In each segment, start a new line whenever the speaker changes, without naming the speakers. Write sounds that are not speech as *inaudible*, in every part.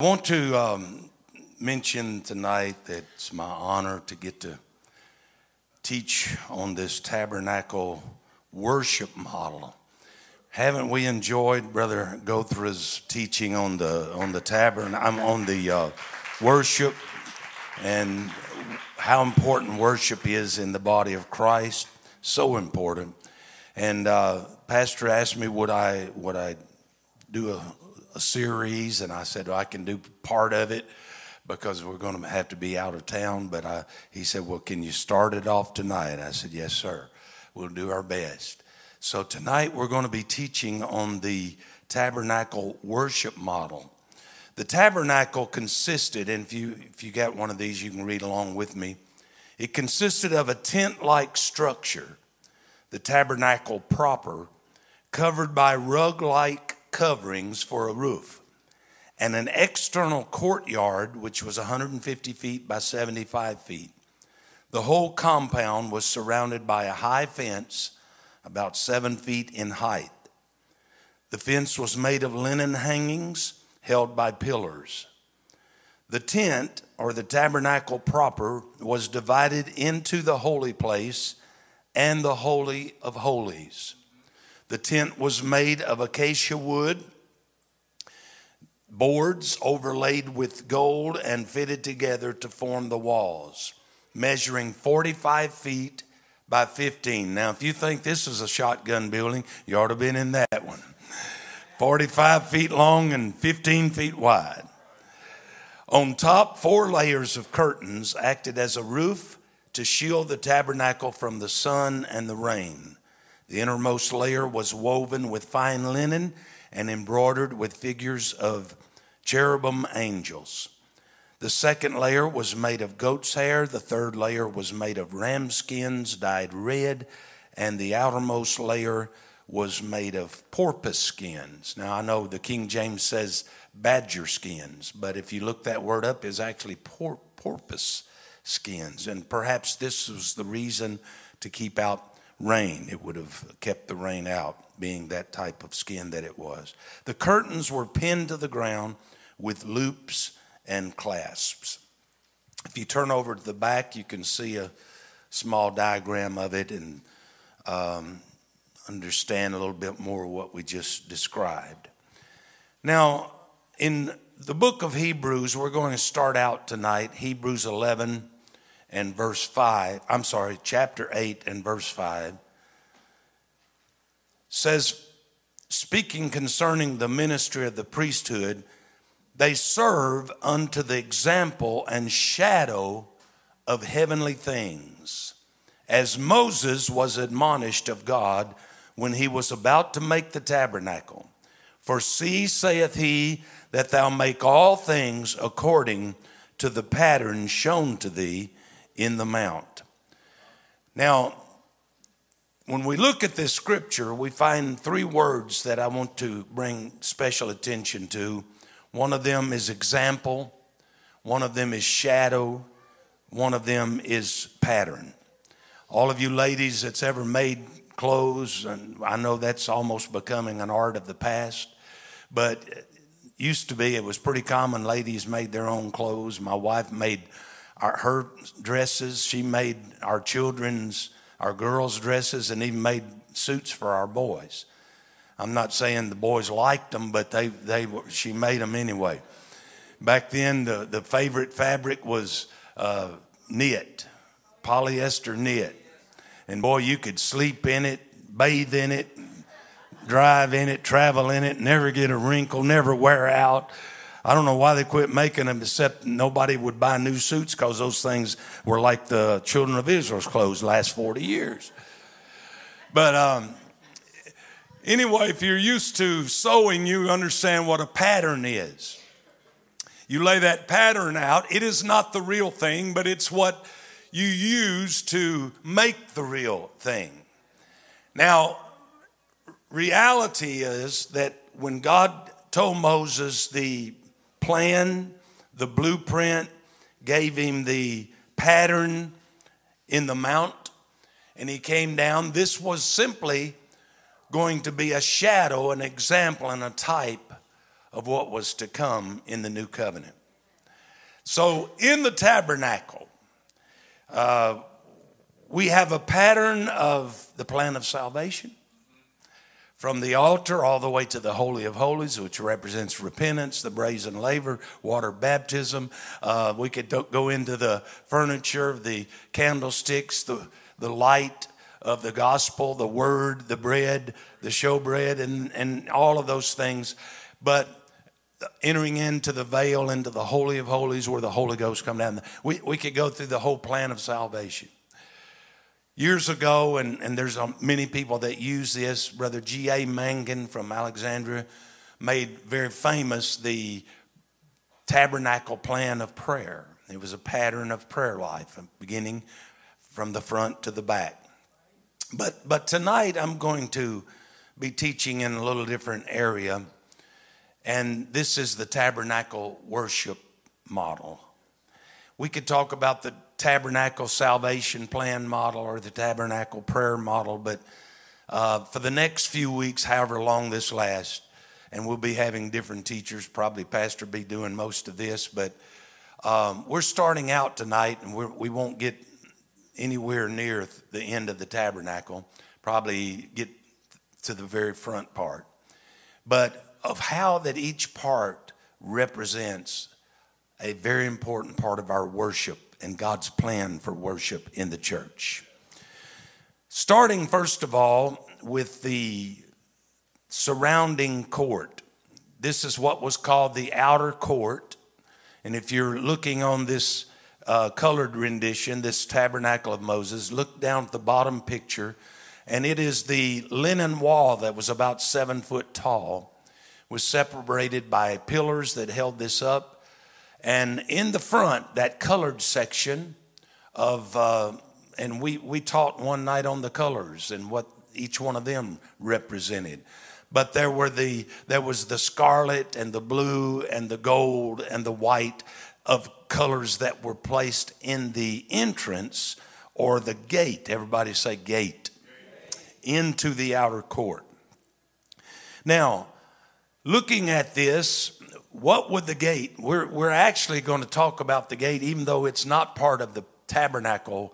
I want to um, mention tonight that it's my honor to get to teach on this tabernacle worship model. Haven't we enjoyed Brother Guthrie's teaching on the on the tabernacle? I'm on the uh, worship and how important worship is in the body of Christ. So important. And uh, Pastor asked me would I would I do a a series, and I said well, I can do part of it because we're going to have to be out of town. But I, he said, Well, can you start it off tonight? I said, Yes, sir. We'll do our best. So tonight we're going to be teaching on the tabernacle worship model. The tabernacle consisted, and if you if you got one of these, you can read along with me. It consisted of a tent-like structure, the tabernacle proper, covered by rug-like coverings for a roof, and an external courtyard, which was 150 feet by 75 feet. The whole compound was surrounded by a high fence about seven feet in height. The fence was made of linen hangings held by pillars. The tent, or the tabernacle proper, was divided into the holy place and the Holy of Holies. The tent was made of acacia wood, boards overlaid with gold and fitted together to form the walls, measuring 45 feet by 15. Now, if you think this is a shotgun building, you ought to have been in that one. 45 feet long and 15 feet wide. On top, four layers of curtains acted as a roof to shield the tabernacle from the sun and the rain. The innermost layer was woven with fine linen and embroidered with figures of cherubim angels. The second layer was made of goat's hair, the third layer was made of ram skins dyed red, and the outermost layer was made of porpoise skins. Now I know the King James says badger skins, but if you look that word up, it's actually por- porpoise skins. And perhaps this was the reason to keep out rain. It would have kept the rain out, being that type of skin that it was. The curtains were pinned to the ground with loops and clasps. If you turn over to the back, you can see a small diagram of it and um, understand a little bit more what we just described. Now, in the book of Hebrews, we're going to start out tonight, Hebrews 11 and verse 5, I'm sorry, chapter 8 and verse 5 says, speaking concerning the ministry of the priesthood, they serve unto the example and shadow of heavenly things, as Moses was admonished of God when he was about to make the tabernacle. For see, saith he, that thou make all things according to the pattern shown to thee in the mount. Now, when we look at this scripture, we find three words that I want to bring special attention to. One of them is example, one of them is shadow, one of them is pattern. All of you ladies that's ever made clothes, and I know that's almost becoming an art of the past, but used to be it was pretty common ladies made their own clothes. My wife made our, her dresses. She made our children's, our girls' dresses, and even made suits for our boys. I'm not saying the boys liked them, but they, they she made them anyway. Back then, the, the favorite fabric was uh, knit, polyester knit. And boy, you could sleep in it, bathe in it, drive in it, travel in it, never get a wrinkle, never wear out. I don't know why they quit making them, except nobody would buy new suits because those things were like the children of Israel's clothes last 40 years. But um, anyway, if you're used to sewing, you understand what a pattern is. You lay that pattern out, it is not the real thing, but it's what you use to make the real thing. Now, reality is that when God told Moses the plan, the blueprint, gave him the pattern in the mount, and he came down. This was simply going to be a shadow, an example, and a type of what was to come in the new covenant. So, in the tabernacle, uh, we have a pattern of the plan of salvation from the altar all the way to the Holy of Holies, which represents repentance, the brazen laver, water baptism. Uh, we could go into the furniture, the candlesticks, the, the light of the gospel, the word, the bread, the showbread, and, and all of those things. But entering into the veil, into the Holy of Holies, where the Holy Ghost come down, we, we could go through the whole plan of salvation years ago, and, and there's um, many people that use this. Brother G.A. Mangun from Alexandria made very famous the tabernacle plan of prayer. It was a pattern of prayer life, beginning from the front to the back. But, but tonight I'm going to be teaching in a little different area, and this is the tabernacle worship model. We could talk about the tabernacle salvation plan model or the tabernacle prayer model, but uh, for the next few weeks, however long this lasts, and we'll be having different teachers, probably Pastor be doing most of this, but um, we're starting out tonight and we're, we will not get anywhere near the end of the tabernacle, probably get to the very front part. But of how that each part represents a very important part of our worship and God's plan for worship in the church. Starting, first of all, with the surrounding court. This is what was called the outer court. And if you're looking on this uh, colored rendition, this tabernacle of Moses, look down at the bottom picture, and it is the linen wall that was about seven foot tall, was separated by pillars that held this up and in the front, that colored section of, uh, and we, we taught one night on the colors and what each one of them represented. But there were the there was the scarlet and the blue and the gold and the white of colors that were placed in the entrance or the gate. Everybody say gate into the outer court. Now, looking at this, what would the gate, we're, we're actually going to talk about the gate, even though it's not part of the tabernacle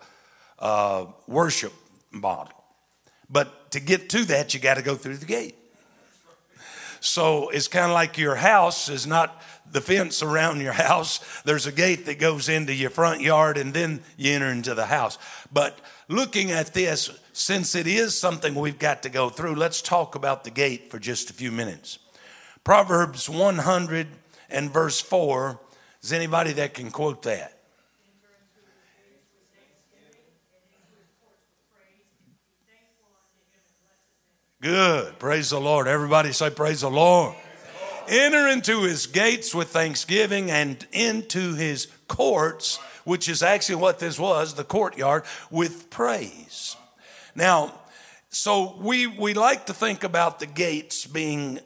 uh, worship model. But to get to that, you got to go through the gate. So it's kind of like your house is not the fence around your house. There's a gate that goes into your front yard and then you enter into the house. But looking at this, since it is something we've got to go through, let's talk about the gate for just a few minutes. Proverbs 100 and verse 4. Is anybody that can quote that? Good. Praise the Lord. Everybody say, Praise the Lord. Enter into his gates with thanksgiving and into his courts, which is actually what this was, the courtyard, with praise. Now, so we, we like to think about the gates being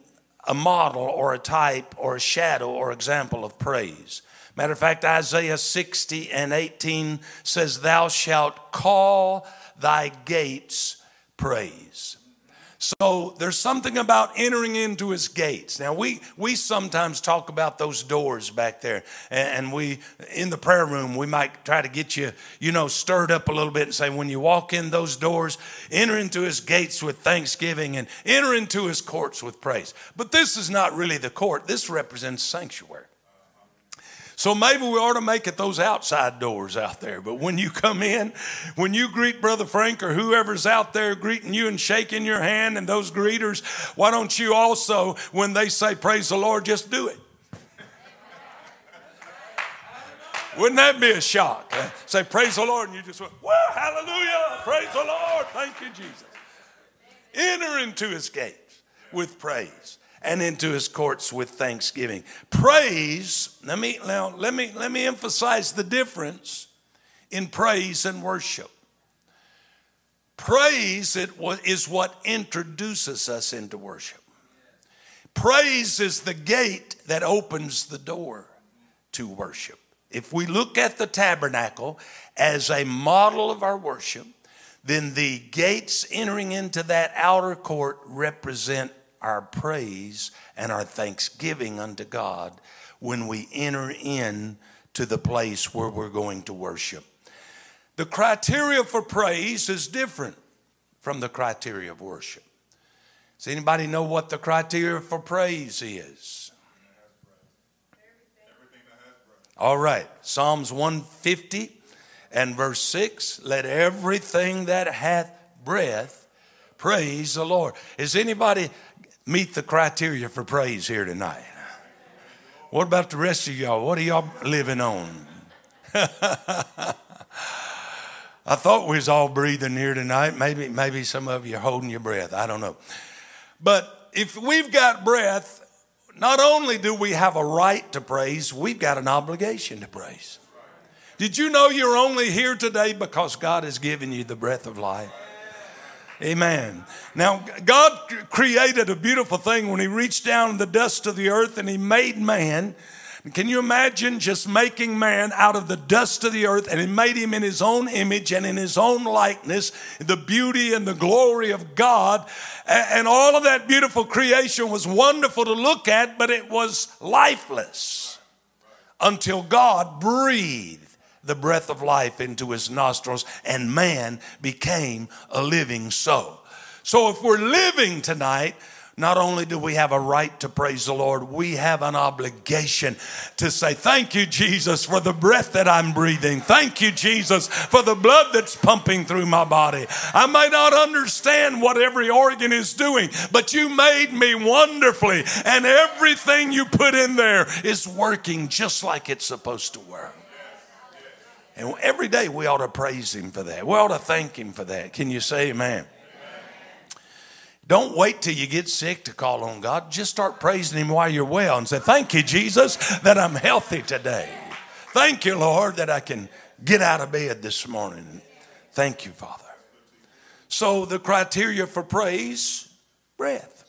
a model or a type or a shadow or example of praise. Matter of fact, Isaiah 60 and 18 says, Thou shalt call thy gates praise. So there's something about entering into his gates. Now we we sometimes talk about those doors back there, and, we in the prayer room we might try to get you you know stirred up a little bit and say when you walk in those doors, enter into his gates with thanksgiving and enter into his courts with praise. But this is not really the court. This represents sanctuary. So maybe we ought to make it those outside doors out there. But when you come in, when you greet Brother Frank or whoever's out there greeting you and shaking your hand and those greeters, why don't you also, when they say praise the Lord, just do it? Wouldn't that be a shock? Uh, say praise the Lord, and you just went, well, hallelujah, praise the Lord, thank you, Jesus. Enter into his gates with praise and into his courts with thanksgiving. Praise, let me now let me let me emphasize the difference in praise and worship. Praise it is what introduces us into worship. Praise is the gate that opens the door to worship. If we look at the tabernacle as a model of our worship, then the gates entering into that outer court represent our praise and our thanksgiving unto God when we enter in to the place where we're going to worship. The criteria for praise is different from the criteria of worship. Does anybody know what the criteria for praise is? All right, Psalms 150 and verse 6 let everything that hath breath praise the Lord. Is anybody meet the criteria for praise here tonight? What about the rest of y'all? What are y'all living on? *laughs* I thought we was all breathing here tonight. Maybe, maybe some of you are holding your breath. I don't know. But if we've got breath, not only do we have a right to praise, we've got an obligation to praise. Did you know you're only here today because God has given you the breath of life? Amen. Now, God created a beautiful thing when He reached down in the dust of the earth and He made man. Can you imagine just making man out of the dust of the earth and he made him in his own image and in his own likeness, the beauty and the glory of God. And all of that beautiful creation was wonderful to look at, but it was lifeless until God breathed the breath of life into his nostrils and man became a living soul. So if we're living tonight, not only do we have a right to praise the Lord, we have an obligation to say, Thank you, Jesus, for the breath that I'm breathing. Thank you, Jesus, for the blood that's pumping through my body. I may not understand what every organ is doing, but you made me wonderfully, and everything you put in there is working just like it's supposed to work. And every day we ought to praise Him for that. We ought to thank Him for that. Can you say amen? Don't wait till you get sick to call on God. Just start praising Him while you're well and say, Thank you, Jesus, that I'm healthy today. Thank you, Lord, that I can get out of bed this morning. Thank you, Father. So, the criteria for praise, breath.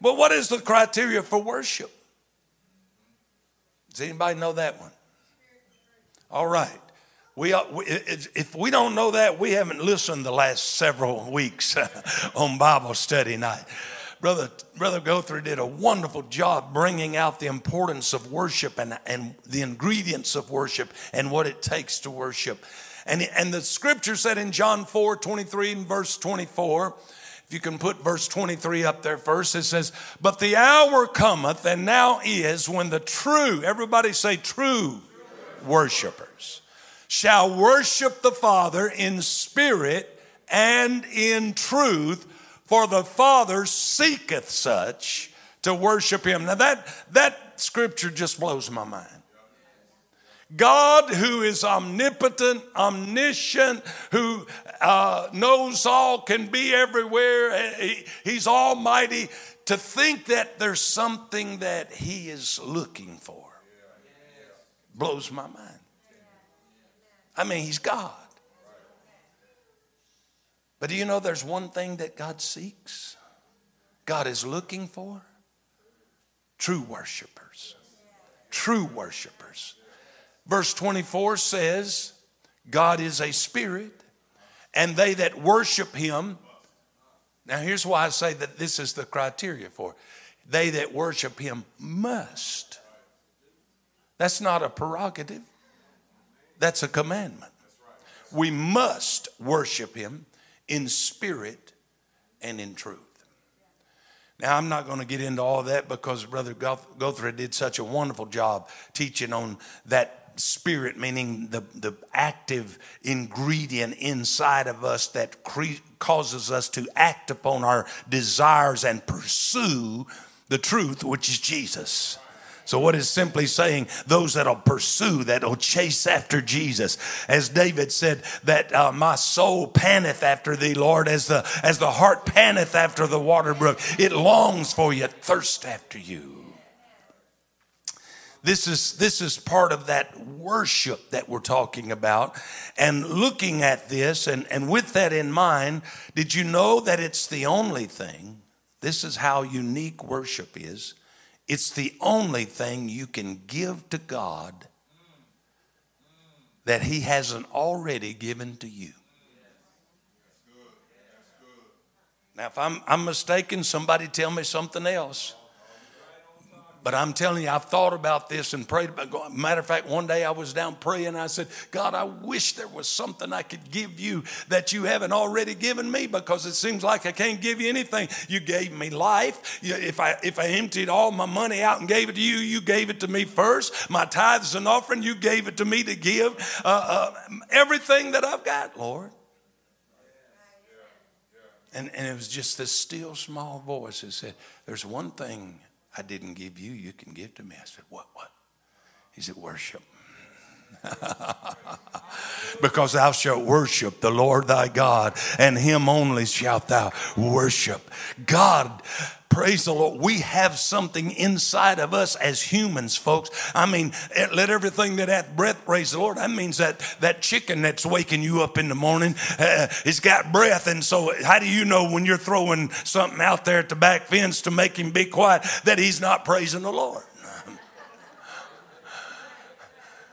But what is the criteria for worship? Does anybody know that one? All right. We, if we don't know that, we haven't listened the last several *laughs* weeks *laughs* on Bible study night. Brother, Brother Guthrie did a wonderful job bringing out the importance of worship and, and the ingredients of worship and what it takes to worship. And, and the scripture said in John 4 23 and verse 24, if you can put verse 23 up there first, it says, But the hour cometh, and now is, when the true, everybody say true, true. Worshipers shall worship the Father in spirit and in truth, for the Father seeketh such to worship him. Now that, that scripture just blows my mind. God, who is omnipotent, omniscient, who uh, knows all, can be everywhere, he, he's almighty, to think that there's something that he is looking for blows my mind. I mean, He's God. But do you know there's one thing that God seeks? God is looking for? True worshipers. True worshipers. Verse 24 says, God is a spirit, and they that worship him. Now, here's why I say that this is the criteria for they that worship him must. That's not a prerogative. That's a commandment. We must worship Him in spirit and in truth. Now, I'm not going to get into all that because Brother Guthrie did such a wonderful job teaching on that spirit, meaning the, the active ingredient inside of us that cre- causes us to act upon our desires and pursue the truth, which is Jesus. So, what is simply saying, those that'll pursue, that'll chase after Jesus. As David said, that uh, my soul panteth after thee, Lord, as the, as the hart panteth after the water brook. It longs for you, thirst after you. This is, this is part of that worship that we're talking about. And looking at this, and, and with that in mind, did you know that it's the only thing? This is how unique worship is it's the only thing you can give to God that He hasn't already given to you. Now, if I'm, I'm mistaken, somebody tell me something else. But I'm telling you, I've thought about this and prayed about. It. Matter of fact, one day I was down praying. I said, God, I wish there was something I could give you that you haven't already given me because it seems like I can't give you anything. You gave me life. If I if I emptied all my money out and gave it to you, you gave it to me first. My tithes and offering, you gave it to me to give. Uh, uh, everything that I've got, Lord. And, and it was just this still small voice that said, There's one thing I didn't give you, you can give to me. I said, What? What? He said, Worship. *laughs* because thou shalt worship the Lord thy God, and him only shalt thou worship. God Praise the Lord. We have something inside of us as humans, folks. I mean, eh, let everything that hath breath praise the Lord. That means that that chicken that's waking you up in the morning uh, has got breath. And so, how do you know when you're throwing something out there at the back fence to make him be quiet that he's not praising the Lord? *laughs*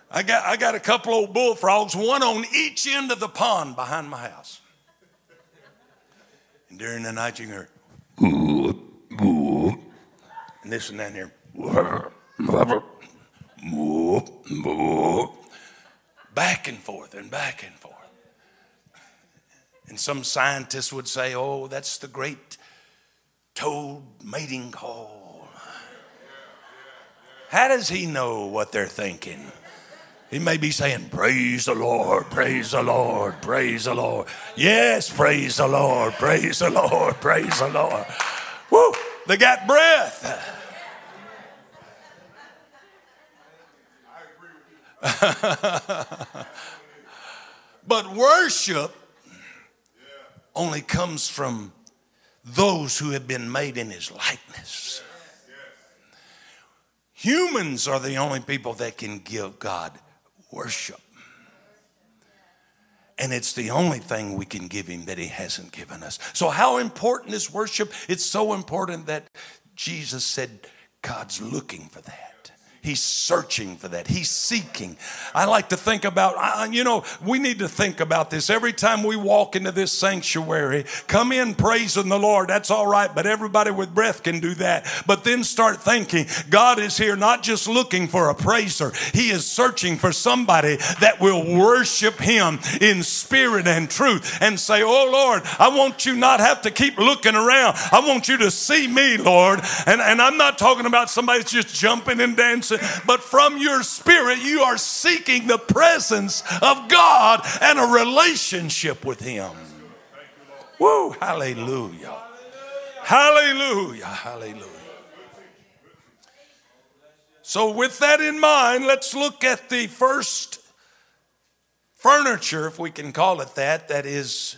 I got, I got a couple old bullfrogs, one on each end of the pond behind my house. And during the night, you hear, and this and that here. Back and forth and back and forth. And some scientists would say, oh, that's the great toad mating call. How does he know what they're thinking? He may be saying, Praise the Lord, praise the Lord, praise the Lord. Yes, praise the Lord, praise the Lord, praise the Lord. Woo! They got breath. *laughs* but worship only comes from those who have been made in his likeness. Humans are the only people that can give God worship. And it's the only thing we can give him that he hasn't given us. So, how important is worship? It's so important that Jesus said, God's looking for that. He's searching for that. He's seeking. I like to think about, you know, we need to think about this every time we walk into this sanctuary. Come in praising the Lord. That's all right, but everybody with breath can do that. But then start thinking God is here not just looking for a praiser, He is searching for somebody that will worship Him in spirit and truth and say, Oh Lord, I want you not have to keep looking around. I want you to see me, Lord. And, and I'm not talking about somebody that's just jumping and dancing but from your spirit, you are seeking the presence of God and a relationship with Him. Woo, hallelujah. Hallelujah, hallelujah. So, with that in mind, let's look at the first furniture, if we can call it that, that is,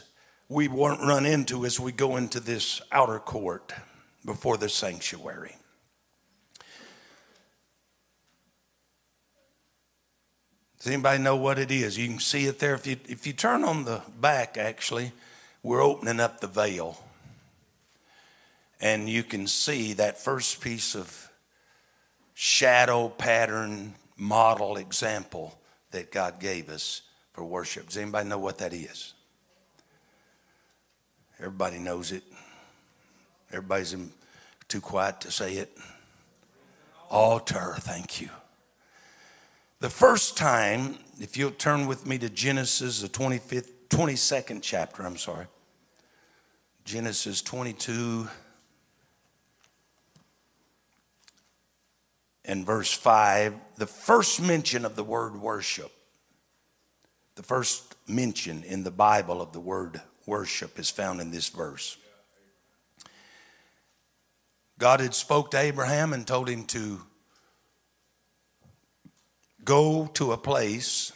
we won't run into as we go into this outer court before the sanctuary. Does anybody know what it is? You can see it there. If you, if you turn on the back, actually, we're opening up the veil. And you can see that first piece of shadow pattern model example that God gave us for worship. Does anybody know what that is? Everybody knows it. Everybody's too quiet to say it. Altar, thank you. The first time, if you'll turn with me to Genesis, the 25th, 22nd chapter, I'm sorry. Genesis 22 and verse 5, the first mention of the word worship, the first mention in the Bible of the word worship is found in this verse. God had spoke to Abraham and told him to go to a place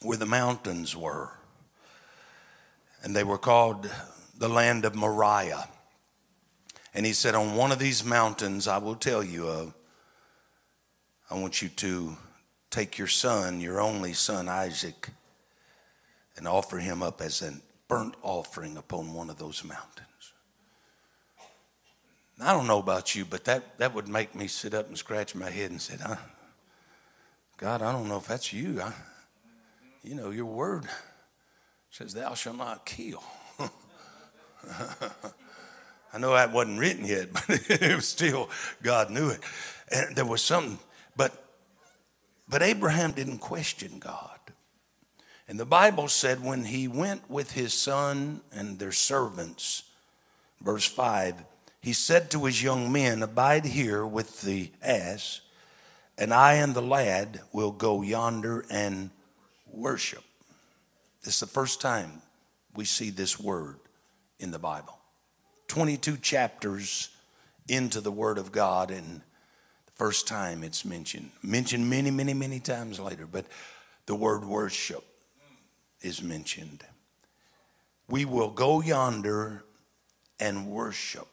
where the mountains were. And they were called the land of Moriah. And he said, On one of these mountains, I will tell you of, I want you to take your son, your only son, Isaac, and offer him up as a burnt offering upon one of those mountains. I don't know about you, but that, that would make me sit up and scratch my head and say, huh? God, I don't know if that's you. I, you know, your word says, Thou shalt not kill. *laughs* I know that wasn't written yet, *laughs* but it was still, God knew it. And there was something, but but Abraham didn't question God. And the Bible said when he went with his son and their servants, verse 5, he said to his young men, Abide here with the ass, and I and the lad will go yonder and worship. This is the first time we see this word in the Bible. 22 chapters into the Word of God, and the first time it's mentioned. Mentioned many, many, many times later, but the word worship is mentioned. We will go yonder and worship.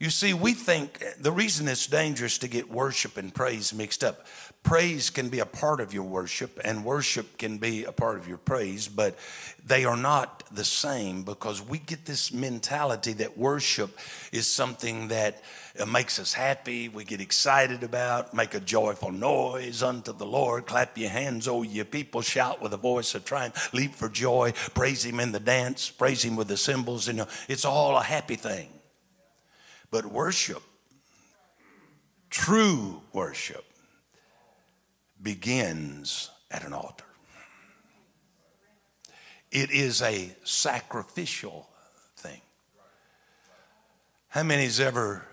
You see, we think the reason it's dangerous to get worship and praise mixed up. Praise can be a part of your worship, and worship can be a part of your praise, but they are not the same because we get this mentality that worship is something that uh, makes us happy, we get excited about, make a joyful noise unto the Lord, clap your hands, oh, you people, shout with a voice of triumph, leap for joy, praise Him in the dance, praise Him with the cymbals. Know, it's all a happy thing. But worship, true worship, begins at an altar. It is a sacrificial thing. How many's ever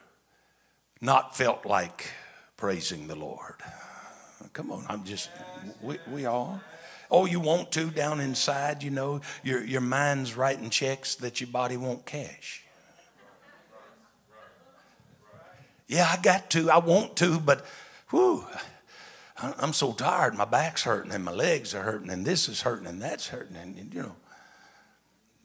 not felt like praising the Lord? Come on, I'm just, we, we all. Oh, you want to down inside, you know, your, your mind's writing checks that your body won't cash. Yeah, I got to. I want to, but whew, I'm so tired. My back's hurting and my legs are hurting and this is hurting and that's hurting. And, you know,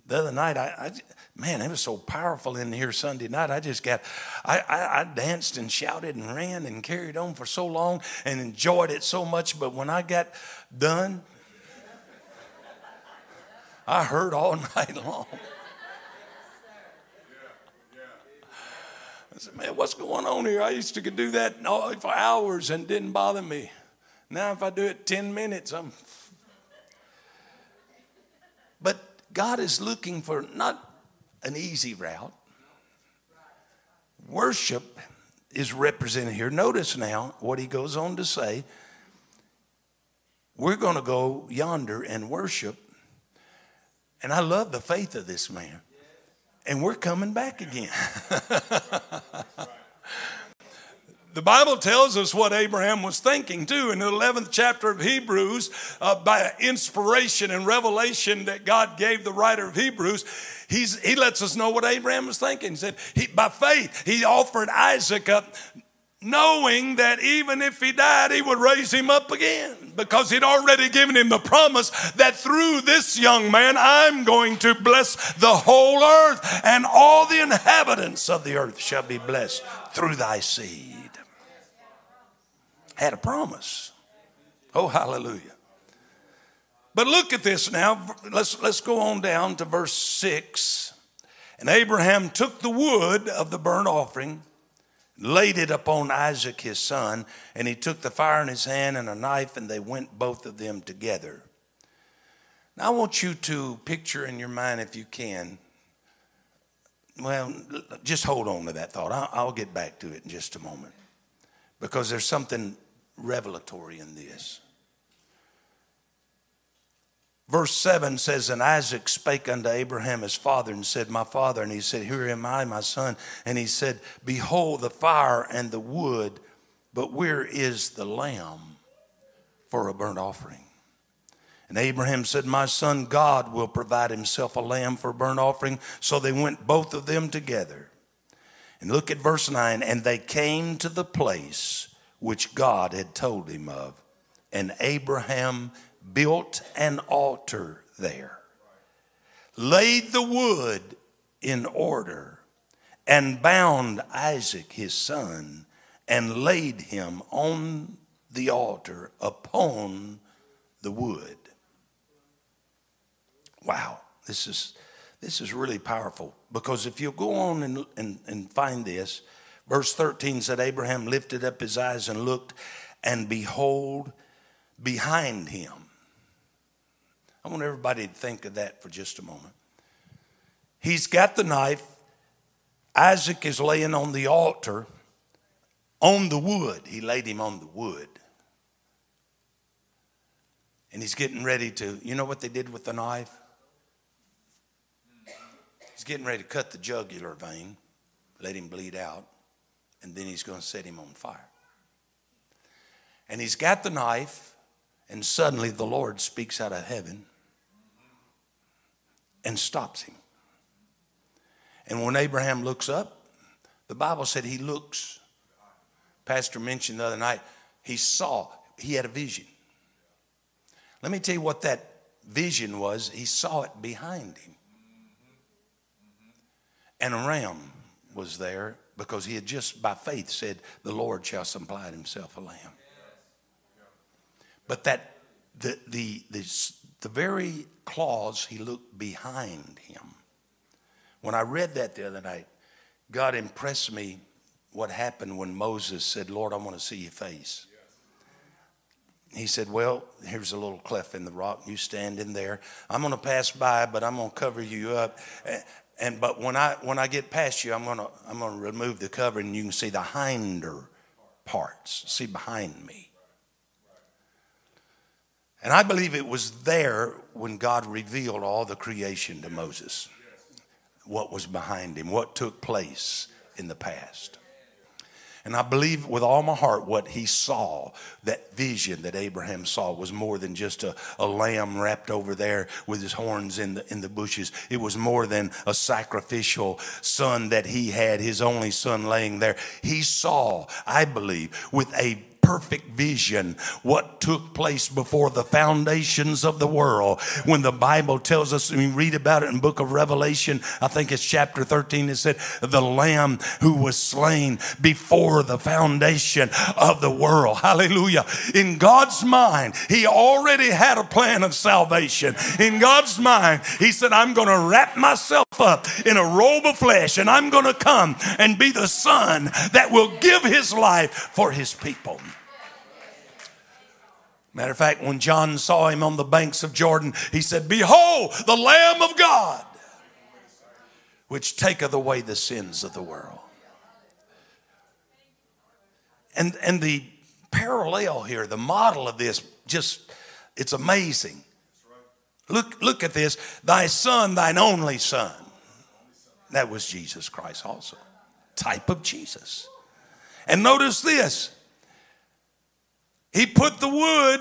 the other night, I, I, man, it was so powerful in here Sunday night. I just got, I, I, I danced and shouted and ran and carried on for so long and enjoyed it so much. But when I got done, I heard all *laughs* night long. I said, man, what's going on here? I used to do that for hours and didn't bother me. Now, if I do it 10 minutes, I'm. *laughs* But God is looking for not an easy route. Worship is represented here. Notice now what he goes on to say. We're going to go yonder and worship. And I love the faith of this man and we're coming back again. *laughs* The Bible tells us what Abraham was thinking too. In the 11th chapter of Hebrews, uh, by inspiration and revelation that God gave the writer of Hebrews, he's, he lets us know what Abraham was thinking. He said, he, by faith, he offered Isaac up knowing that even if he died, he would raise him up again because he'd already given him the promise that through this young man, I'm going to bless the whole earth, and all the inhabitants of the earth shall be blessed through thy seed. Had a promise. Oh, hallelujah. But look at this now. Let's, let's go on down to verse 6. And Abraham took the wood of the burnt offering laid it upon Isaac his son, and he took the fire in his hand and a knife, and they went both of them together. Now, I want you to picture in your mind, if you can, well, just hold on to that thought. I'll, get back to it in just a moment because there's something revelatory in this. Verse 7 says, And Isaac spake unto Abraham his father and said, My father. And he said, Here am I, my son. And he said, Behold the fire and the wood, but where is the lamb for a burnt offering? And Abraham said, My son, God will provide himself a lamb for a burnt offering. So they went both of them together. And look at verse 9. And they came to the place which God had told him of. And Abraham built an altar there, laid the wood in order, and bound Isaac his son, and laid him on the altar upon the wood. Wow, this is this is really powerful because if you go on and, and, and find this, verse 13 said, Abraham lifted up his eyes and looked, and behold, behind him I want everybody to think of that for just a moment. He's got the knife. Isaac is laying on the altar on the wood. He laid him on the wood. And he's getting ready to, you know what they did with the knife? He's getting ready to cut the jugular vein, let him bleed out, and then he's going to set him on fire. And he's got the knife, and suddenly the Lord speaks out of heaven and stops him. And when Abraham looks up, the Bible said he looks. Pastor mentioned the other night, he saw, he had a vision. Let me tell you what that vision was. He saw it behind him. And a ram was there because he had just by faith said, The Lord shall supply himself a lamb. But that the the the, the very clause he looked behind him. When I read that the other night, God impressed me what happened when Moses said, Lord, I want to see your face. He said, Well, here's a little cleft in the rock. You stand in there. I'm going to pass by, but I'm going to cover you up. And but when I when I get past you, I'm going to I'm going to remove the cover, and you can see the hinder parts. See behind me. And I believe it was there when God revealed all the creation to Moses, what was behind him, what took place in the past. And I believe with all my heart what he saw, that vision that Abraham saw was more than just a, a lamb wrapped over there with his horns in the, in the bushes. It was more than a sacrificial son that he had, his only son laying there. He saw, I believe, with a perfect vision what took place before the foundations of the world. When the Bible tells us, we read about it in book of Revelation, I think it's chapter 13, it said, the lamb who was slain before the foundation of the world. Hallelujah. In God's mind, he already had a plan of salvation. In God's mind, he said, I'm going to wrap myself up in a robe of flesh and I'm going to come and be the son that will give his life for his people. Matter of fact, when John saw him on the banks of Jordan, he said, Behold, the Lamb of God, which taketh away the sins of the world. And, and the parallel here, the model of this, just, it's amazing. Look, look at this. Thy son, thine only son. That was Jesus Christ also. Type of Jesus. And notice this he put the wood,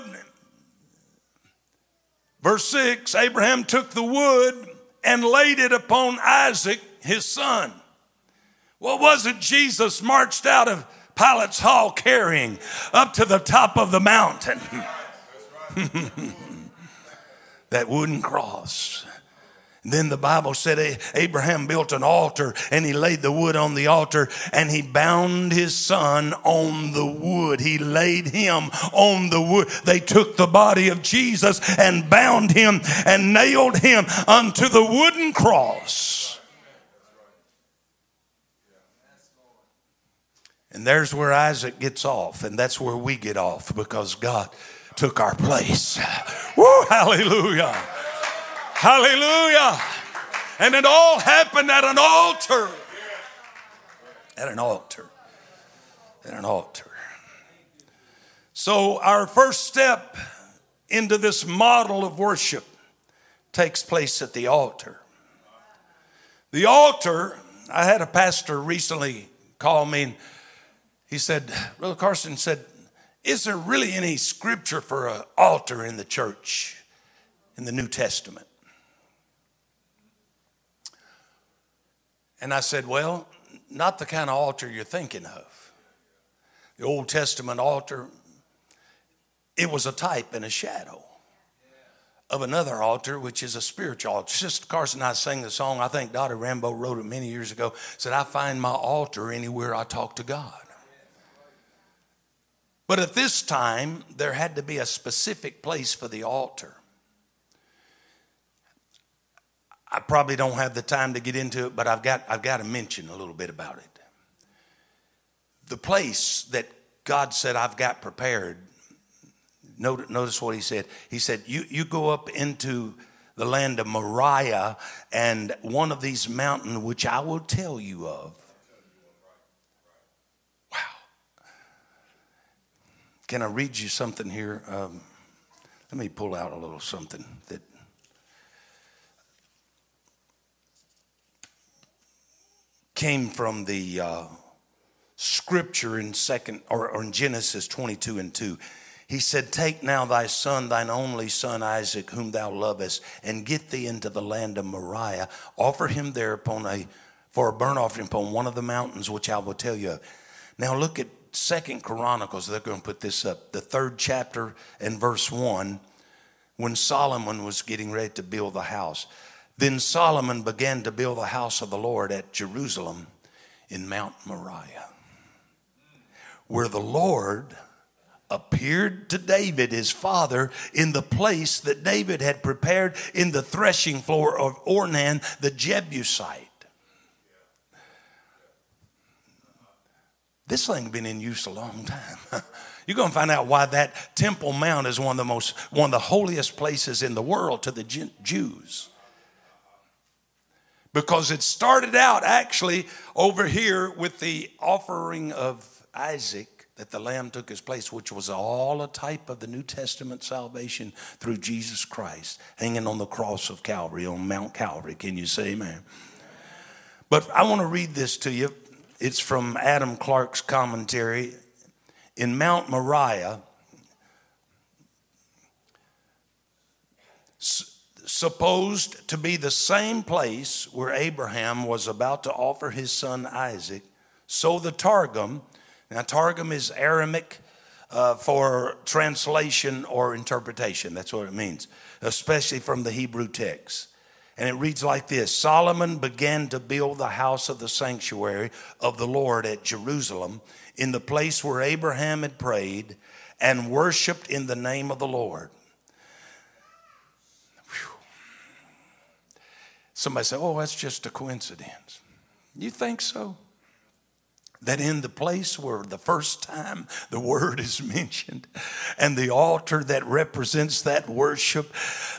verse 6 Abraham took the wood and laid it upon Isaac, his son. What was it Jesus marched out of Pilate's hall carrying up to the top of the mountain? *laughs* that wooden cross. Then the Bible said Abraham built an altar and he laid the wood on the altar and he bound his son on the wood. He laid him on the wood. They took the body of Jesus and bound him and nailed him unto the wooden cross. And there's where Isaac gets off, and that's where we get off because God took our place. Woo, hallelujah. Hallelujah. And it all happened at an altar. At an altar. At an altar. So, our first step into this model of worship takes place at the altar. The altar, I had a pastor recently call me and he said, Brother Carson said, Is there really any scripture for an altar in the church in the New Testament? And I said, Well, not the kind of altar you're thinking of. The Old Testament altar, it was a type and a shadow of another altar, which is a spiritual altar. Sister Carson and I sang the song, I think Dottie Rambo wrote it many years ago, said, I find my altar anywhere I talk to God. But at this time, there had to be a specific place for the altar. I probably don't have the time to get into it, but I've got, I've got to mention a little bit about it. The place that God said I've got prepared, notice what he said. He said, You, you go up into the land of Moriah, and one of these mountains, which I will tell you of. Wow. Can I read you something here? Um, let me pull out a little something that came from the uh, scripture in second or, or in Genesis 22 and 2. He said, Take now thy son, thine only son Isaac, whom thou lovest, and get thee into the land of Moriah. Offer him there upon a for a burnt offering upon one of the mountains, which I will tell you. Now look at Second Chronicles. They're going to put this up, the third chapter and verse one, when Solomon was getting ready to build the house. Then Solomon began to build the house of the Lord at Jerusalem in Mount Moriah, where the Lord appeared to David, his father, in the place that David had prepared in the threshing floor of Ornan the Jebusite. This thing's been in use a long time. *laughs* You're going to find out why that Temple Mount is one of the most, one of the holiest places in the world to the Jews. Because it started out actually over here with the offering of Isaac that the Lamb took his place, which was all a type of the New Testament salvation through Jesus Christ, hanging on the cross of Calvary, on Mount Calvary. Can you say amen? But I want to read this to you. It's from Adam Clarke's commentary. In Mount Moriah, supposed to be the same place where Abraham was about to offer his son Isaac, so the Targum, now, Targum is Aramaic uh, for translation or interpretation. That's what it means, especially from the Hebrew text. And it reads like this Solomon began to build the house of the sanctuary of the Lord at Jerusalem, in the place where Abraham had prayed and worshiped in the name of the Lord. Somebody say, Oh, that's just a coincidence. You think so? That in the place where the first time the word is mentioned and the altar that represents that worship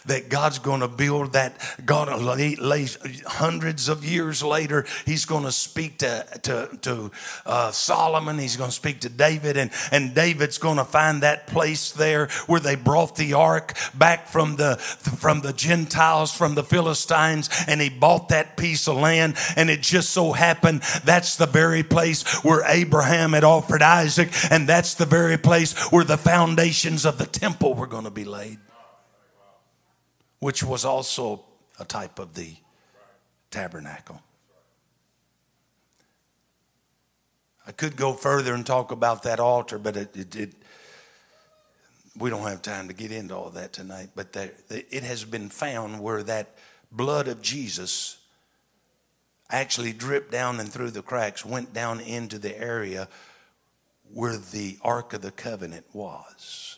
that God's going to build that God hundreds of years later he's going to speak to to, to uh, Solomon he's going to speak to David and and David's going to find that place there where they brought the ark back from the from the Gentiles from the Philistines and he bought that piece of land and it just so happened that's the very place where Abraham had offered Isaac, and that's the very place where the foundations of the temple were going to be laid, which was also a type of the tabernacle. I could go further and talk about that altar, but it, it, it we don't have time to get into all that tonight. But there, it has been found where that blood of Jesus actually dripped down and through the cracks, went down into the area where the Ark of the Covenant was.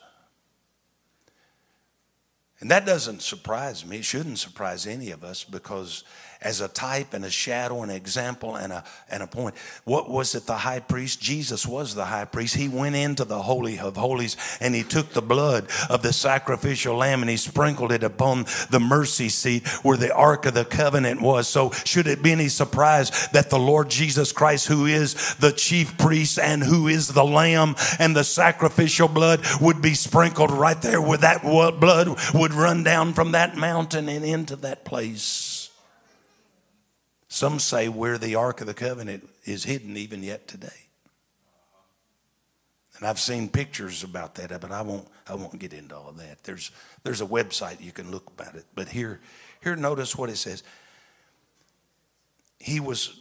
And that doesn't surprise me. It shouldn't surprise any of us because as a type and a shadow and an example and a, and a point. What was it, the high priest? Jesus was the high priest. He went into the Holy of Holies and he took the blood of the sacrificial lamb and he sprinkled it upon the mercy seat where the Ark of the Covenant was. So, should it be any surprise that the Lord Jesus Christ, who is the chief priest and who is the lamb and the sacrificial blood, would be sprinkled right there where that blood would run down from that mountain and into that place? Some say where the Ark of the Covenant is hidden even yet today. And I've seen pictures about that, but I won't, I won't get into all that. There's, there's a website you can look about it. But here, here, notice what it says. He was,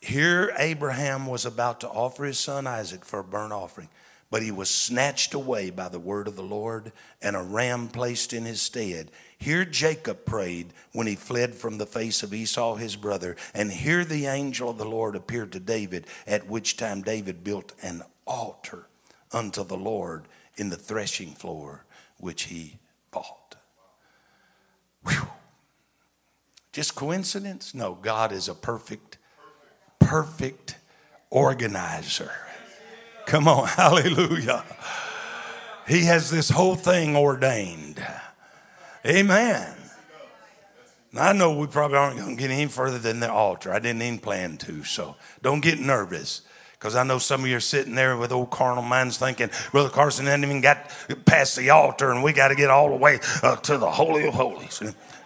here Abraham was about to offer his son Isaac for a burnt offering, but he was snatched away by the word of the Lord and a ram placed in his stead. Here Jacob prayed when he fled from the face of Esau his brother, and here the angel of the Lord appeared to David, at which time David built an altar unto the Lord in the threshing floor which he bought. Whew. Just coincidence? No, God is a perfect, perfect organizer. Come on, *laughs* hallelujah. He has this whole thing ordained. Amen. I know we probably aren't going to get any further than the altar. I didn't even plan to, so don't get nervous. Because I know some of you are sitting there with old carnal minds thinking, Brother Carson hasn't even got past the altar and we got to get all the way uh, to the Holy of Holies.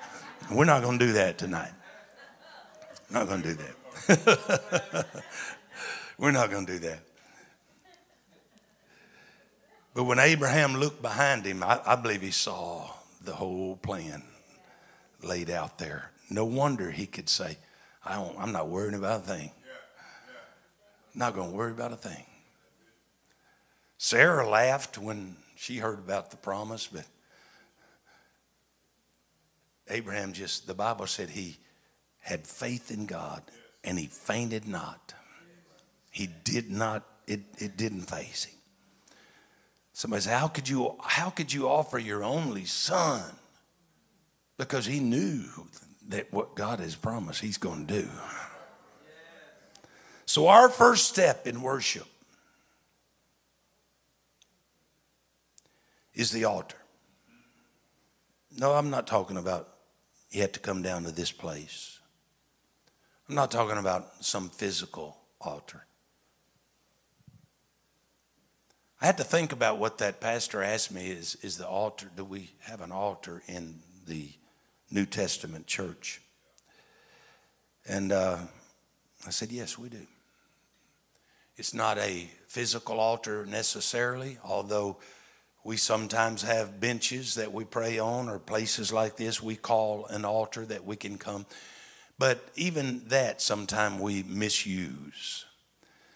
*laughs* We're not going to do that tonight. Not going to do that. *laughs* We're not going to do that. But when Abraham looked behind him, I, I believe he saw the whole plan laid out there. No wonder he could say, I am not worrying about a thing. Not going to worry about a thing. Sarah laughed when she heard about the promise, but Abraham just, the Bible said he had faith in God and he fainted not. He did not, it, it didn't face him. Somebody said, How could you how could you offer your only son? Because he knew that what God has promised he's going to do. So, our first step in worship is the altar. No, I'm not talking about you have to come down to this place. I'm not talking about some physical altar. I had to think about what that pastor asked me is, is the altar, do we have an altar in the New Testament church? And uh, I said, yes, we do. It's not a physical altar necessarily, although we sometimes have benches that we pray on or places like this we call an altar that we can come. But even that sometimes we misuse.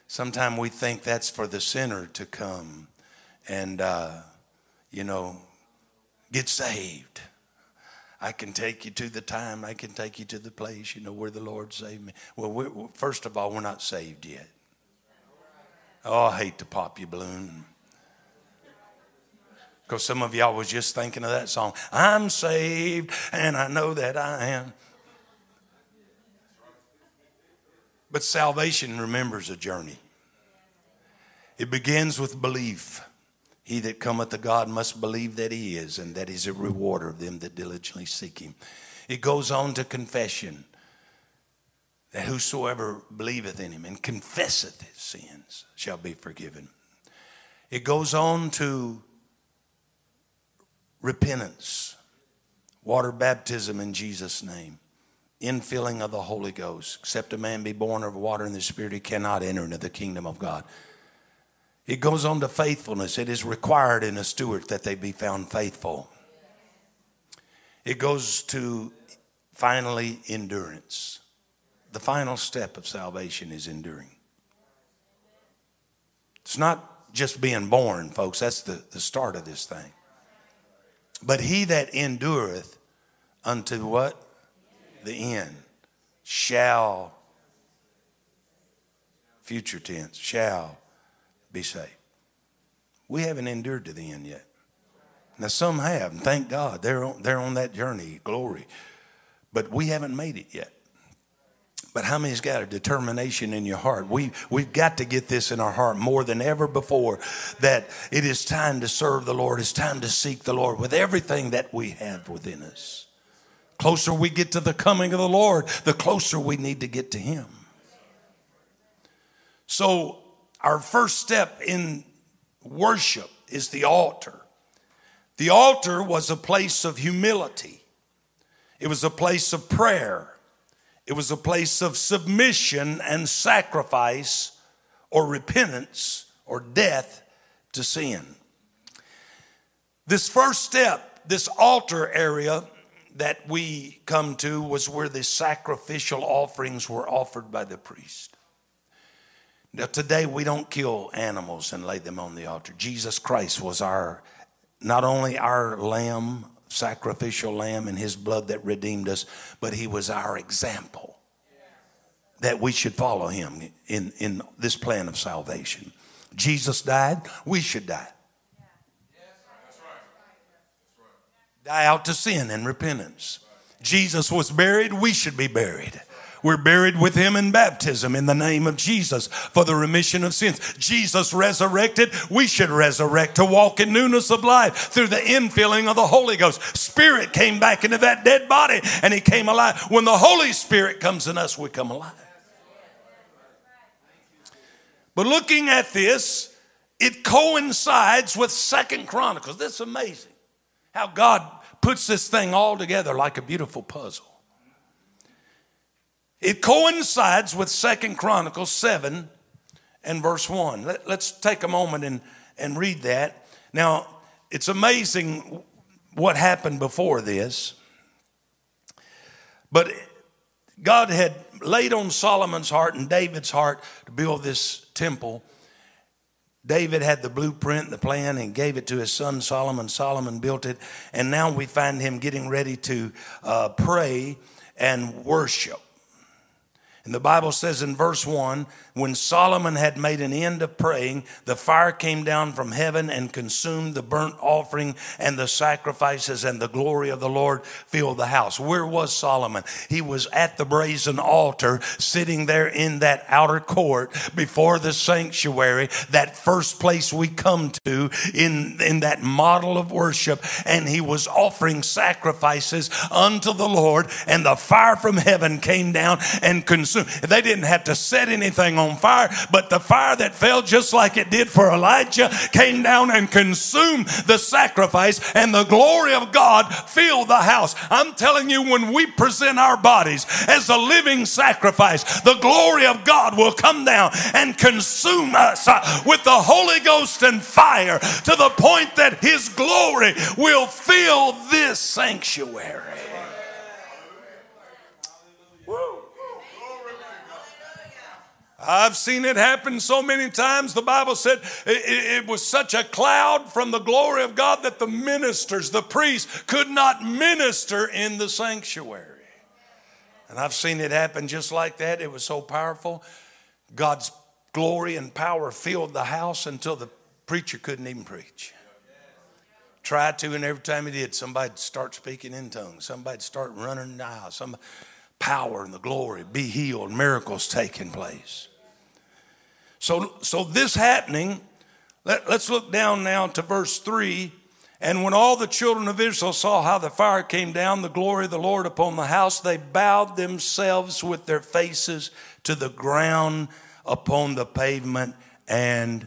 Sometimes we think that's for the sinner to come and, uh, you know, get saved. I can take you to the time, I can take you to the place, you know, where the Lord saved me. Well, first of all, we're not saved yet. Oh, I hate to pop your balloon. Because some of y'all was just thinking of that song. I'm saved and I know that I am. But salvation remembers a journey. It begins with belief. He that cometh to God must believe that he is, and that he's a rewarder of them that diligently seek him. It goes on to confession that whosoever believeth in him and confesseth his sins shall be forgiven. It goes on to repentance, water baptism in Jesus' name, infilling of the Holy Ghost. Except a man be born of water and the Spirit, he cannot enter into the kingdom of God. It goes on to faithfulness. It is required in a steward that they be found faithful. It goes to finally endurance. The final step of salvation is enduring. It's not just being born, folks. That's the, the start of this thing. But he that endureth unto what? The end shall, future tense, shall be saved. We haven't endured to the end yet. Now, some have, and thank God they're on, they're on that journey, glory. But we haven't made it yet. But how many's got a determination in your heart? We, we've got to get this in our heart more than ever before that it is time to serve the Lord. It's time to seek the Lord with everything that we have within us. Closer we get to the coming of the Lord, the closer we need to get to Him. So, our first step in worship is the altar. The altar was a place of humility, it was a place of prayer. It was a place of submission and sacrifice or repentance or death to sin. This first step, this altar area that we come to, was where the sacrificial offerings were offered by the priest. Now, today we don't kill animals and lay them on the altar. Jesus Christ was our, not only our lamb sacrificial lamb and his blood that redeemed us, but he was our example that we should follow him in, in this plan of salvation. Jesus died, we should die. Die out to sin and repentance. Jesus was buried, we should be buried. We're buried with him in baptism in the name of Jesus for the remission of sins. Jesus resurrected. We should resurrect to walk in newness of life through the infilling of the Holy Ghost. Spirit came back into that dead body and he came alive. When the Holy Spirit comes in us, we come alive. But looking at this, it coincides with Second Chronicles. This is amazing how God puts this thing all together like a beautiful puzzle. It coincides with Second Chronicles 7 and verse 1. Let, us take a moment and, and read that. Now, it's amazing what happened before this. But God had laid on Solomon's heart and David's heart to build this temple. David had the blueprint, the plan, and gave it to his son Solomon. Solomon built it. And now we find him getting ready to uh, pray and worship. And the Bible says in verse 1 when Solomon had made an end of praying, the fire came down from heaven and consumed the burnt offering and the sacrifices, and the glory of the Lord filled the house. Where was Solomon? He was at the brazen altar, sitting there in that outer court before the sanctuary, that first place we come to in, in that model of worship. And he was offering sacrifices unto the Lord, and the fire from heaven came down and consumed. They didn't have to set anything on on fire, but the fire that fell just like it did for Elijah came down and consumed the sacrifice, and the glory of God filled the house. I'm telling you, when we present our bodies as a living sacrifice, the glory of God will come down and consume us uh, with the Holy Ghost and fire to the point that His glory will fill this sanctuary. I've seen it happen so many times. The Bible said it, it, was such a cloud from the glory of God that the ministers, the priests, could not minister in the sanctuary. And I've seen it happen just like that. It was so powerful. God's glory and power filled the house until the preacher couldn't even preach. Tried to, and every time he did, somebody'd start speaking in tongues. Somebody'd start running ah, the aisle. Power and the glory, be healed, miracles taking place. So, so this happening, let, let's look down now to verse 3. And when all the children of Israel saw how the fire came down, the glory of the Lord upon the house, they bowed themselves with their faces to the ground upon the pavement and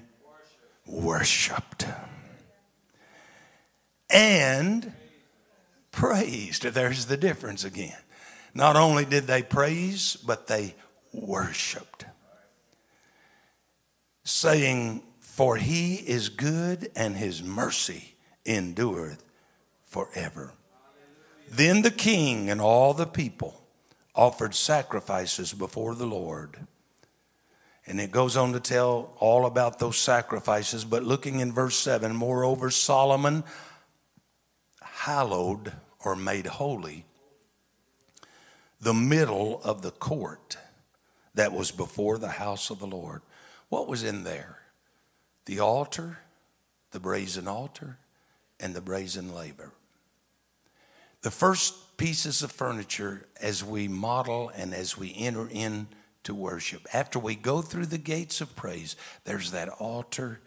worshiped. And praised. There's the difference again. Not only did they praise, but they worshiped saying, For he is good and his mercy endureth forever. Then the king and all the people offered sacrifices before the Lord. And it goes on to tell all about those sacrifices. But looking in verse 7, moreover, Solomon hallowed or made holy the middle of the court that was before the house of the Lord. What was in there? The altar, the brazen altar, and the brazen laver. The first pieces of furniture as we model and as we enter in to worship. After we go through the gates of praise, there's that altar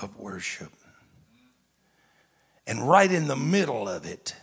of worship. And right in the middle of it,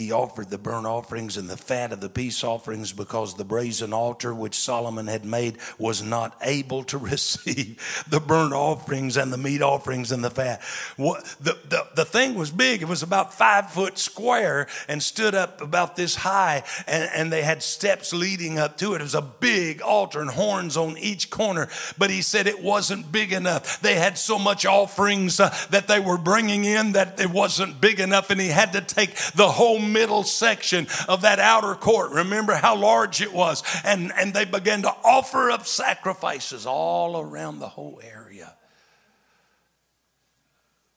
he offered the burnt offerings and the fat of the peace offerings because the brazen altar which Solomon had made was not able to *laughs* receive the burnt offerings and the meat offerings and the fat. The, the, the thing was big. It was about five foot square and stood up about this high, and, and they had steps leading up to it. It was a big altar and horns on each corner, but he said it wasn't big enough. They had so much offerings uh, that they were bringing in that it wasn't big enough, and he had to take the whole middle section of that outer court. Remember how large it was. And, and they began to offer up sacrifices all around the whole area.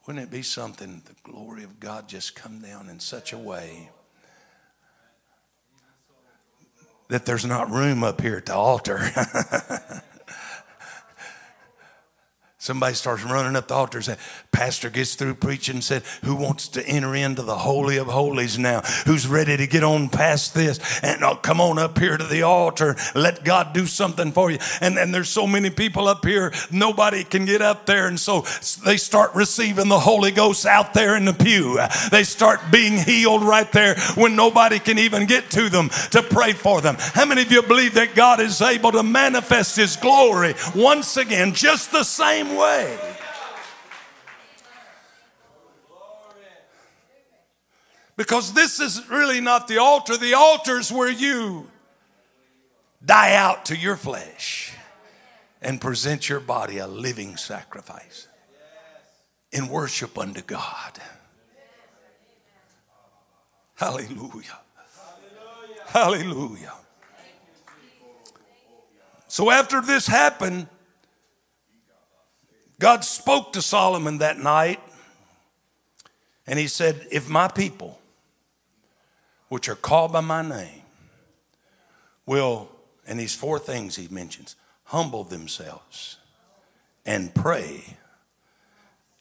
Wouldn't it be something, the glory of God just come down in such a way that there's not room up here at the altar? *laughs* Somebody starts running up the altar and saying, Pastor gets through preaching and said, Who wants to enter into the Holy of Holies now? Who's ready to get on past this? And oh, come on up here to the altar. Let God do something for you. And, and there's so many people up here, nobody can get up there. And so they start receiving the Holy Ghost out there in the pew. They start being healed right there when nobody can even get to them to pray for them. How many of you believe that God is able to manifest His glory once again, just the same way? Because this is really not the altar. The altar is where you die out to your flesh and present your body a living sacrifice in worship unto God. Hallelujah. Hallelujah. So after this happened, God spoke to Solomon that night and he said, If my people which are called by my name will, and these four things he mentions, humble themselves and pray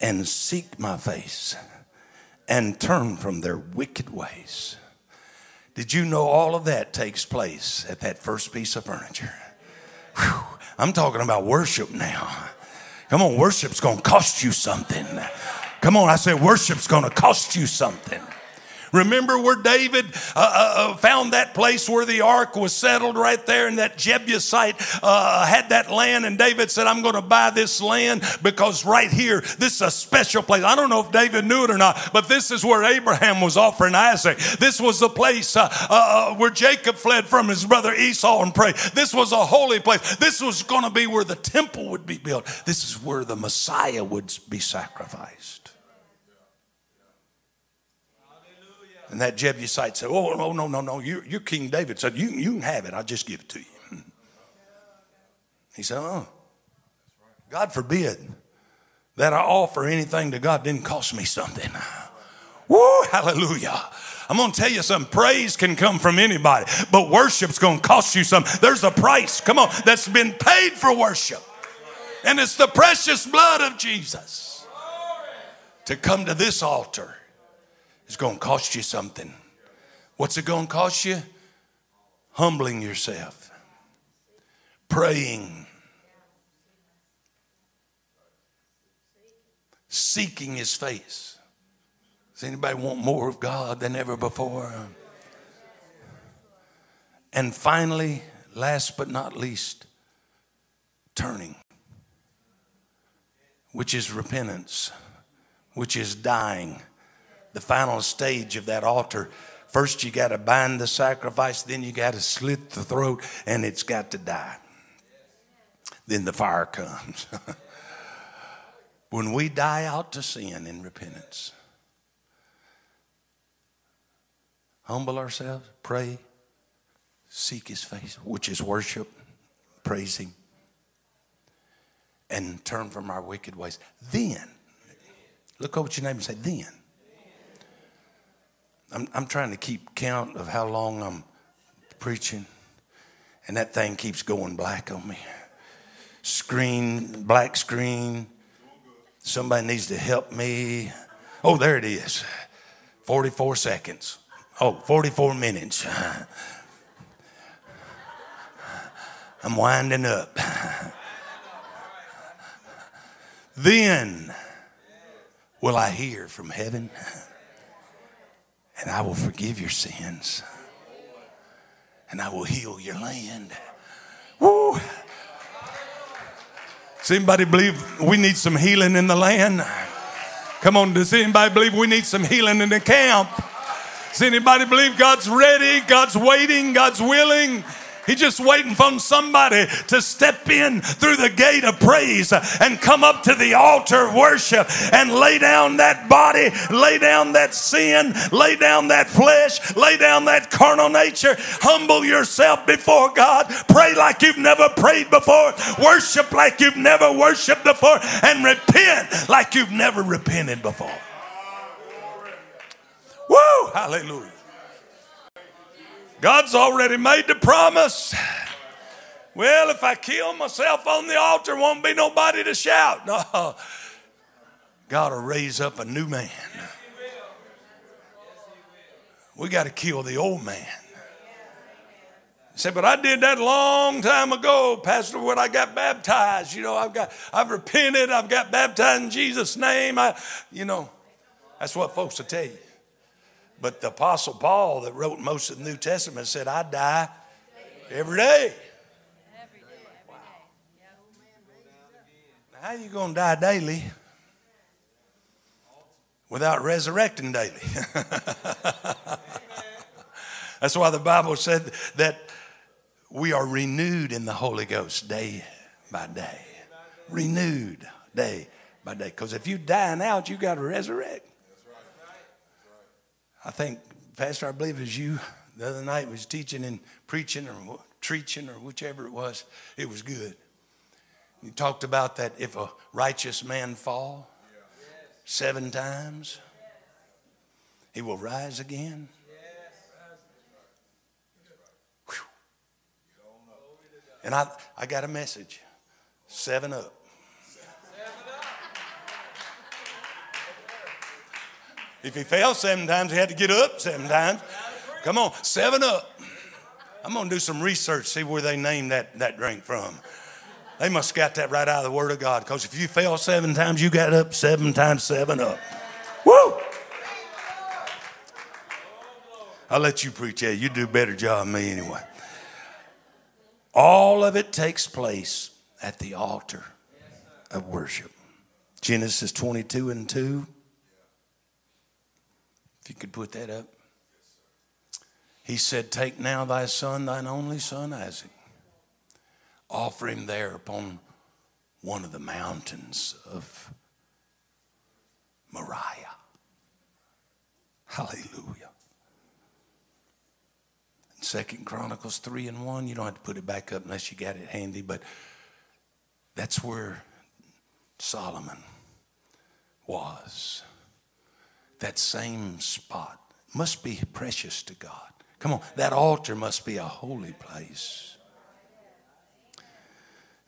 and seek my face and turn from their wicked ways. Did you know all of that takes place at that first piece of furniture? Whew, I'm talking about worship now. Come on, worship's gonna cost you something. Come on, I said worship's gonna cost you something. Remember where David uh, uh, uh, found that place where the ark was settled right there, and that Jebusite uh, had that land. And David said, I'm going to buy this land because right here, this is a special place. I don't know if David knew it or not, but this is where Abraham was offering Isaac. This was the place uh, uh, where Jacob fled from his brother Esau and prayed. This was a holy place. This was going to be where the temple would be built. This is where the Messiah would be sacrificed. And that Jebusite said, Oh, no, no, no, no. You're, you're King David. Said, you, you can have it. I'll just give it to you. *laughs* He said, Oh, God forbid that I offer anything to God didn't cost me something. *laughs* Woo, hallelujah. I'm going to tell you something. Praise can come from anybody, but worship's going to cost you something. There's a price, come on, that's been paid for worship. And it's the precious blood of Jesus to come to this altar it's going to cost you something. What's it going to cost you? Humbling yourself, praying, seeking His face. Does anybody want more of God than ever before? And finally, last but not least, turning, which is repentance, which is dying the final stage of that altar. First, you got to bind the sacrifice, then you got to slit the throat, and it's got to die. Then the fire comes. *laughs* when we die out to sin in repentance, humble ourselves, pray, seek His face, which is worship, praise Him, and turn from our wicked ways. Then, look over your neighbor and say, then I'm, I'm trying to keep count of how long I'm preaching, and that thing keeps going black on me. Screen, black screen. Somebody needs to help me. Oh, there it is 44 seconds. Oh, 44 minutes. *laughs* I'm winding up. *laughs* Then will I hear from heaven and I will forgive your sins and I will heal your land. Woo! Does anybody believe we need some healing in the land? Come on, does anybody believe we need some healing in the camp? Does anybody believe God's ready, God's waiting, God's willing? He's just waiting for somebody to step in through the gate of praise and come up to the altar of worship and lay down that body, lay down that sin, lay down that flesh, lay down that carnal nature. Humble yourself before God. Pray like you've never prayed before. Worship like you've never worshiped before. And repent like you've never repented before. Woo! Hallelujah. God's already made the promise. Well, if I kill myself on the altar, won't be nobody to shout. No. God will raise up a new man. We got to kill the old man. He said, but I did that long time ago, Pastor, when I got baptized. You know, I've got I've repented, I've got baptized in Jesus' name. I, you know, that's what folks will tell you. But the Apostle Paul that wrote most of the New Testament said, I die every day. How are you gonna die daily without resurrecting daily? *laughs* That's why the Bible said that we are renewed in the Holy Ghost day by day. Renewed day by day. Because if you dying out, you got to resurrect. I think, Pastor, I believe it was you the other night was teaching and preaching or preaching or whichever it was. It was good. You talked about that if a righteous man fall seven times, he will rise again. And I, I got a message. Seven up. If he fell seven times, he had to get up seven times. Come on, seven up. I'm going to do some research, see where they named that, that drink from. They must got that right out of the Word of God. Because if you fell seven times, you got up seven times seven up. Woo! I'll let you preach. Yeah, you do a better job than me anyway. All of it takes place at the altar of worship. Genesis 22 and 2. If you could put that up. He said, Take now thy son, thine only son Isaac, offer him there upon one of the mountains of Moriah. Hallelujah. Second Chronicles 3 and 1. You don't have to put it back up unless you got it handy, but that's where Solomon was. That same spot must be precious to God. Come on, that altar must be a holy place.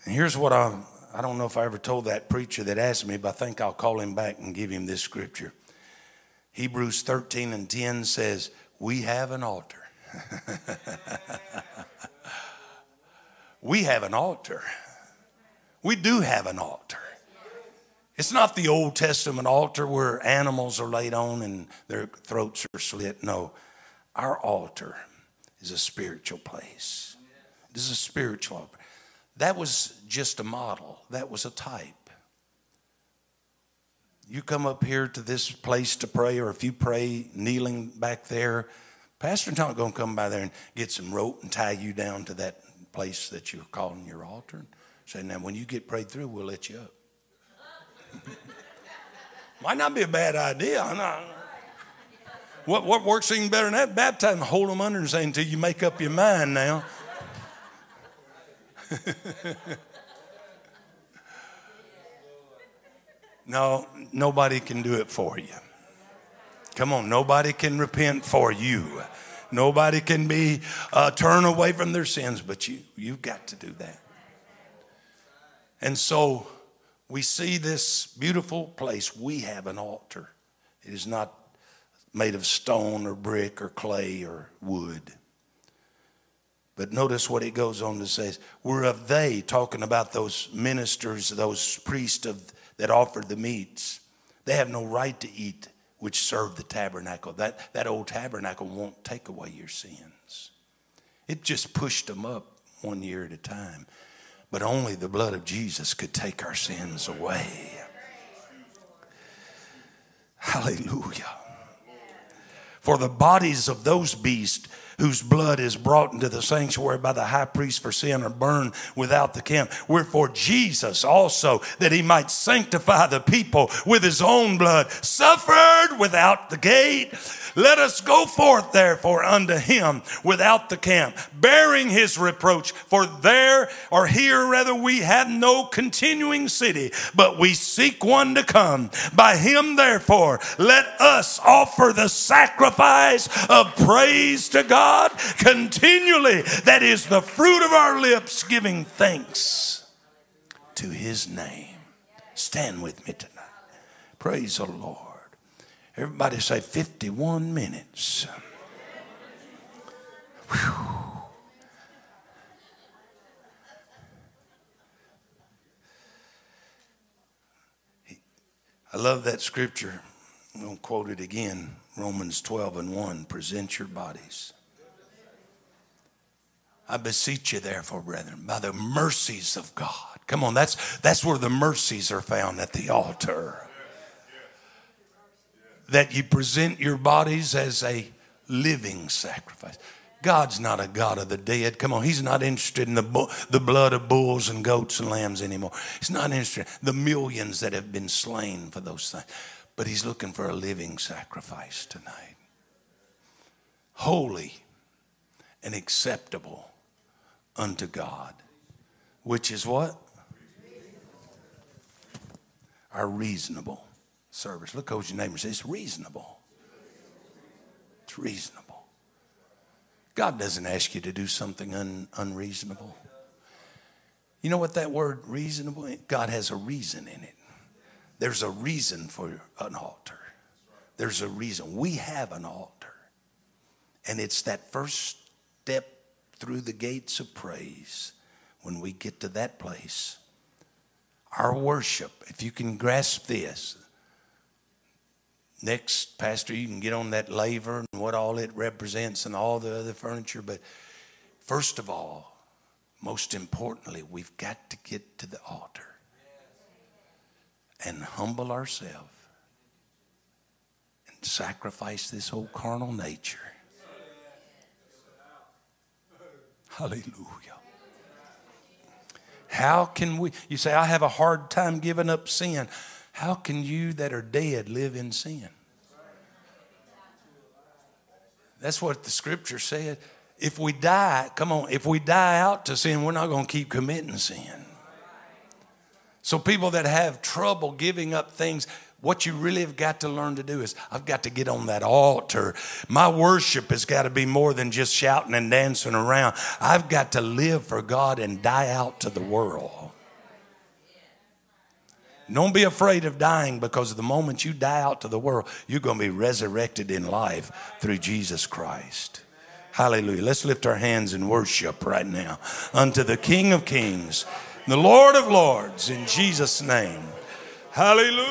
And here's what I I don't know if I ever told that preacher that asked me, but I think I'll call him back and give him this scripture. Hebrews 13 and 10 says, We have an altar *laughs* we have an altar. We do have an altar. It's not the Old Testament altar where animals are laid on and their throats are slit. No, our altar is a spiritual place. This is a spiritual altar. That was just a model, that was a type. You come up here to this place to pray, or if you pray kneeling back there, Pastor's not going to come by there and get some rope and tie you down to that place that you're calling your altar. Say, now when you get prayed through, we'll let you up. Might not be a bad idea. What, what works even better than that? Baptize them, hold them under and say, until you make up your mind now. *laughs* no, nobody can do it for you. Come on, nobody can repent for you. Nobody can be uh, turn away from their sins, but you. You've got to do that. And so we see this beautiful place. We have an altar. It is not made of stone or brick or clay or wood. But notice what it goes on to say. We're of they, talking about those ministers, those priests of, that offered the meats. They have no right to eat which served the tabernacle. That, that old tabernacle won't take away your sins. It just pushed them up one year at a time. But only the blood of Jesus could take our sins away. Hallelujah. For the bodies of those beasts whose blood is brought into the sanctuary by the high priest for sin are burned without the camp. Wherefore Jesus also, that he might sanctify the people with his own blood, suffered without the gate. Let us go forth therefore unto him without the camp, bearing his reproach. For there or here rather we have no continuing city, but we seek one to come. By him therefore let us offer the sacrifice of praise to God continually. That is the fruit of our lips, giving thanks to his name. Stand with me tonight. Praise the Lord. Everybody say 51 minutes. Whew. I love that scripture. I'm going to quote it again Romans 12 and 1. Present your bodies. I beseech you, therefore, brethren, by the mercies of God. Come on, that's, that's where the mercies are found at the altar. That you present your bodies as a living sacrifice. God's not a God of the dead. Come on, He's not interested in the, the blood of bulls and goats and lambs anymore. He's not interested in the millions that have been slain for those things. But He's looking for a living sacrifice tonight. Holy and acceptable unto God, which is what? Our reasonable service. Look over your neighbor and say, It's reasonable. It's reasonable. God doesn't ask you to do something un, unreasonable. You know what that word reasonable? God has a reason in it. There's a reason for an altar. There's a reason. We have an altar. And it's that first step through the gates of praise when we get to that place. Our worship, if you can grasp this, Next, Pastor, you can get on that laver and what all it represents and all the other furniture. But first of all, most importantly, we've got to get to the altar and humble ourselves and sacrifice this old carnal nature. Hallelujah. How can we? You say, I have a hard time giving up sin. How can you that are dead live in sin? That's what the scripture said. If we die, come on, if we die out to sin, we're not going to keep committing sin. So, people that have trouble giving up things, what you really have got to learn to do is I've got to get on that altar. My worship has got to be more than just shouting and dancing around. I've got to live for God and die out to the world. Don't be afraid of dying because the moment you die out to the world, you're going to be resurrected in life through Jesus Christ. Hallelujah. Let's lift our hands and worship right now unto the King of Kings, the Lord of Lords, in Jesus' name. Hallelujah.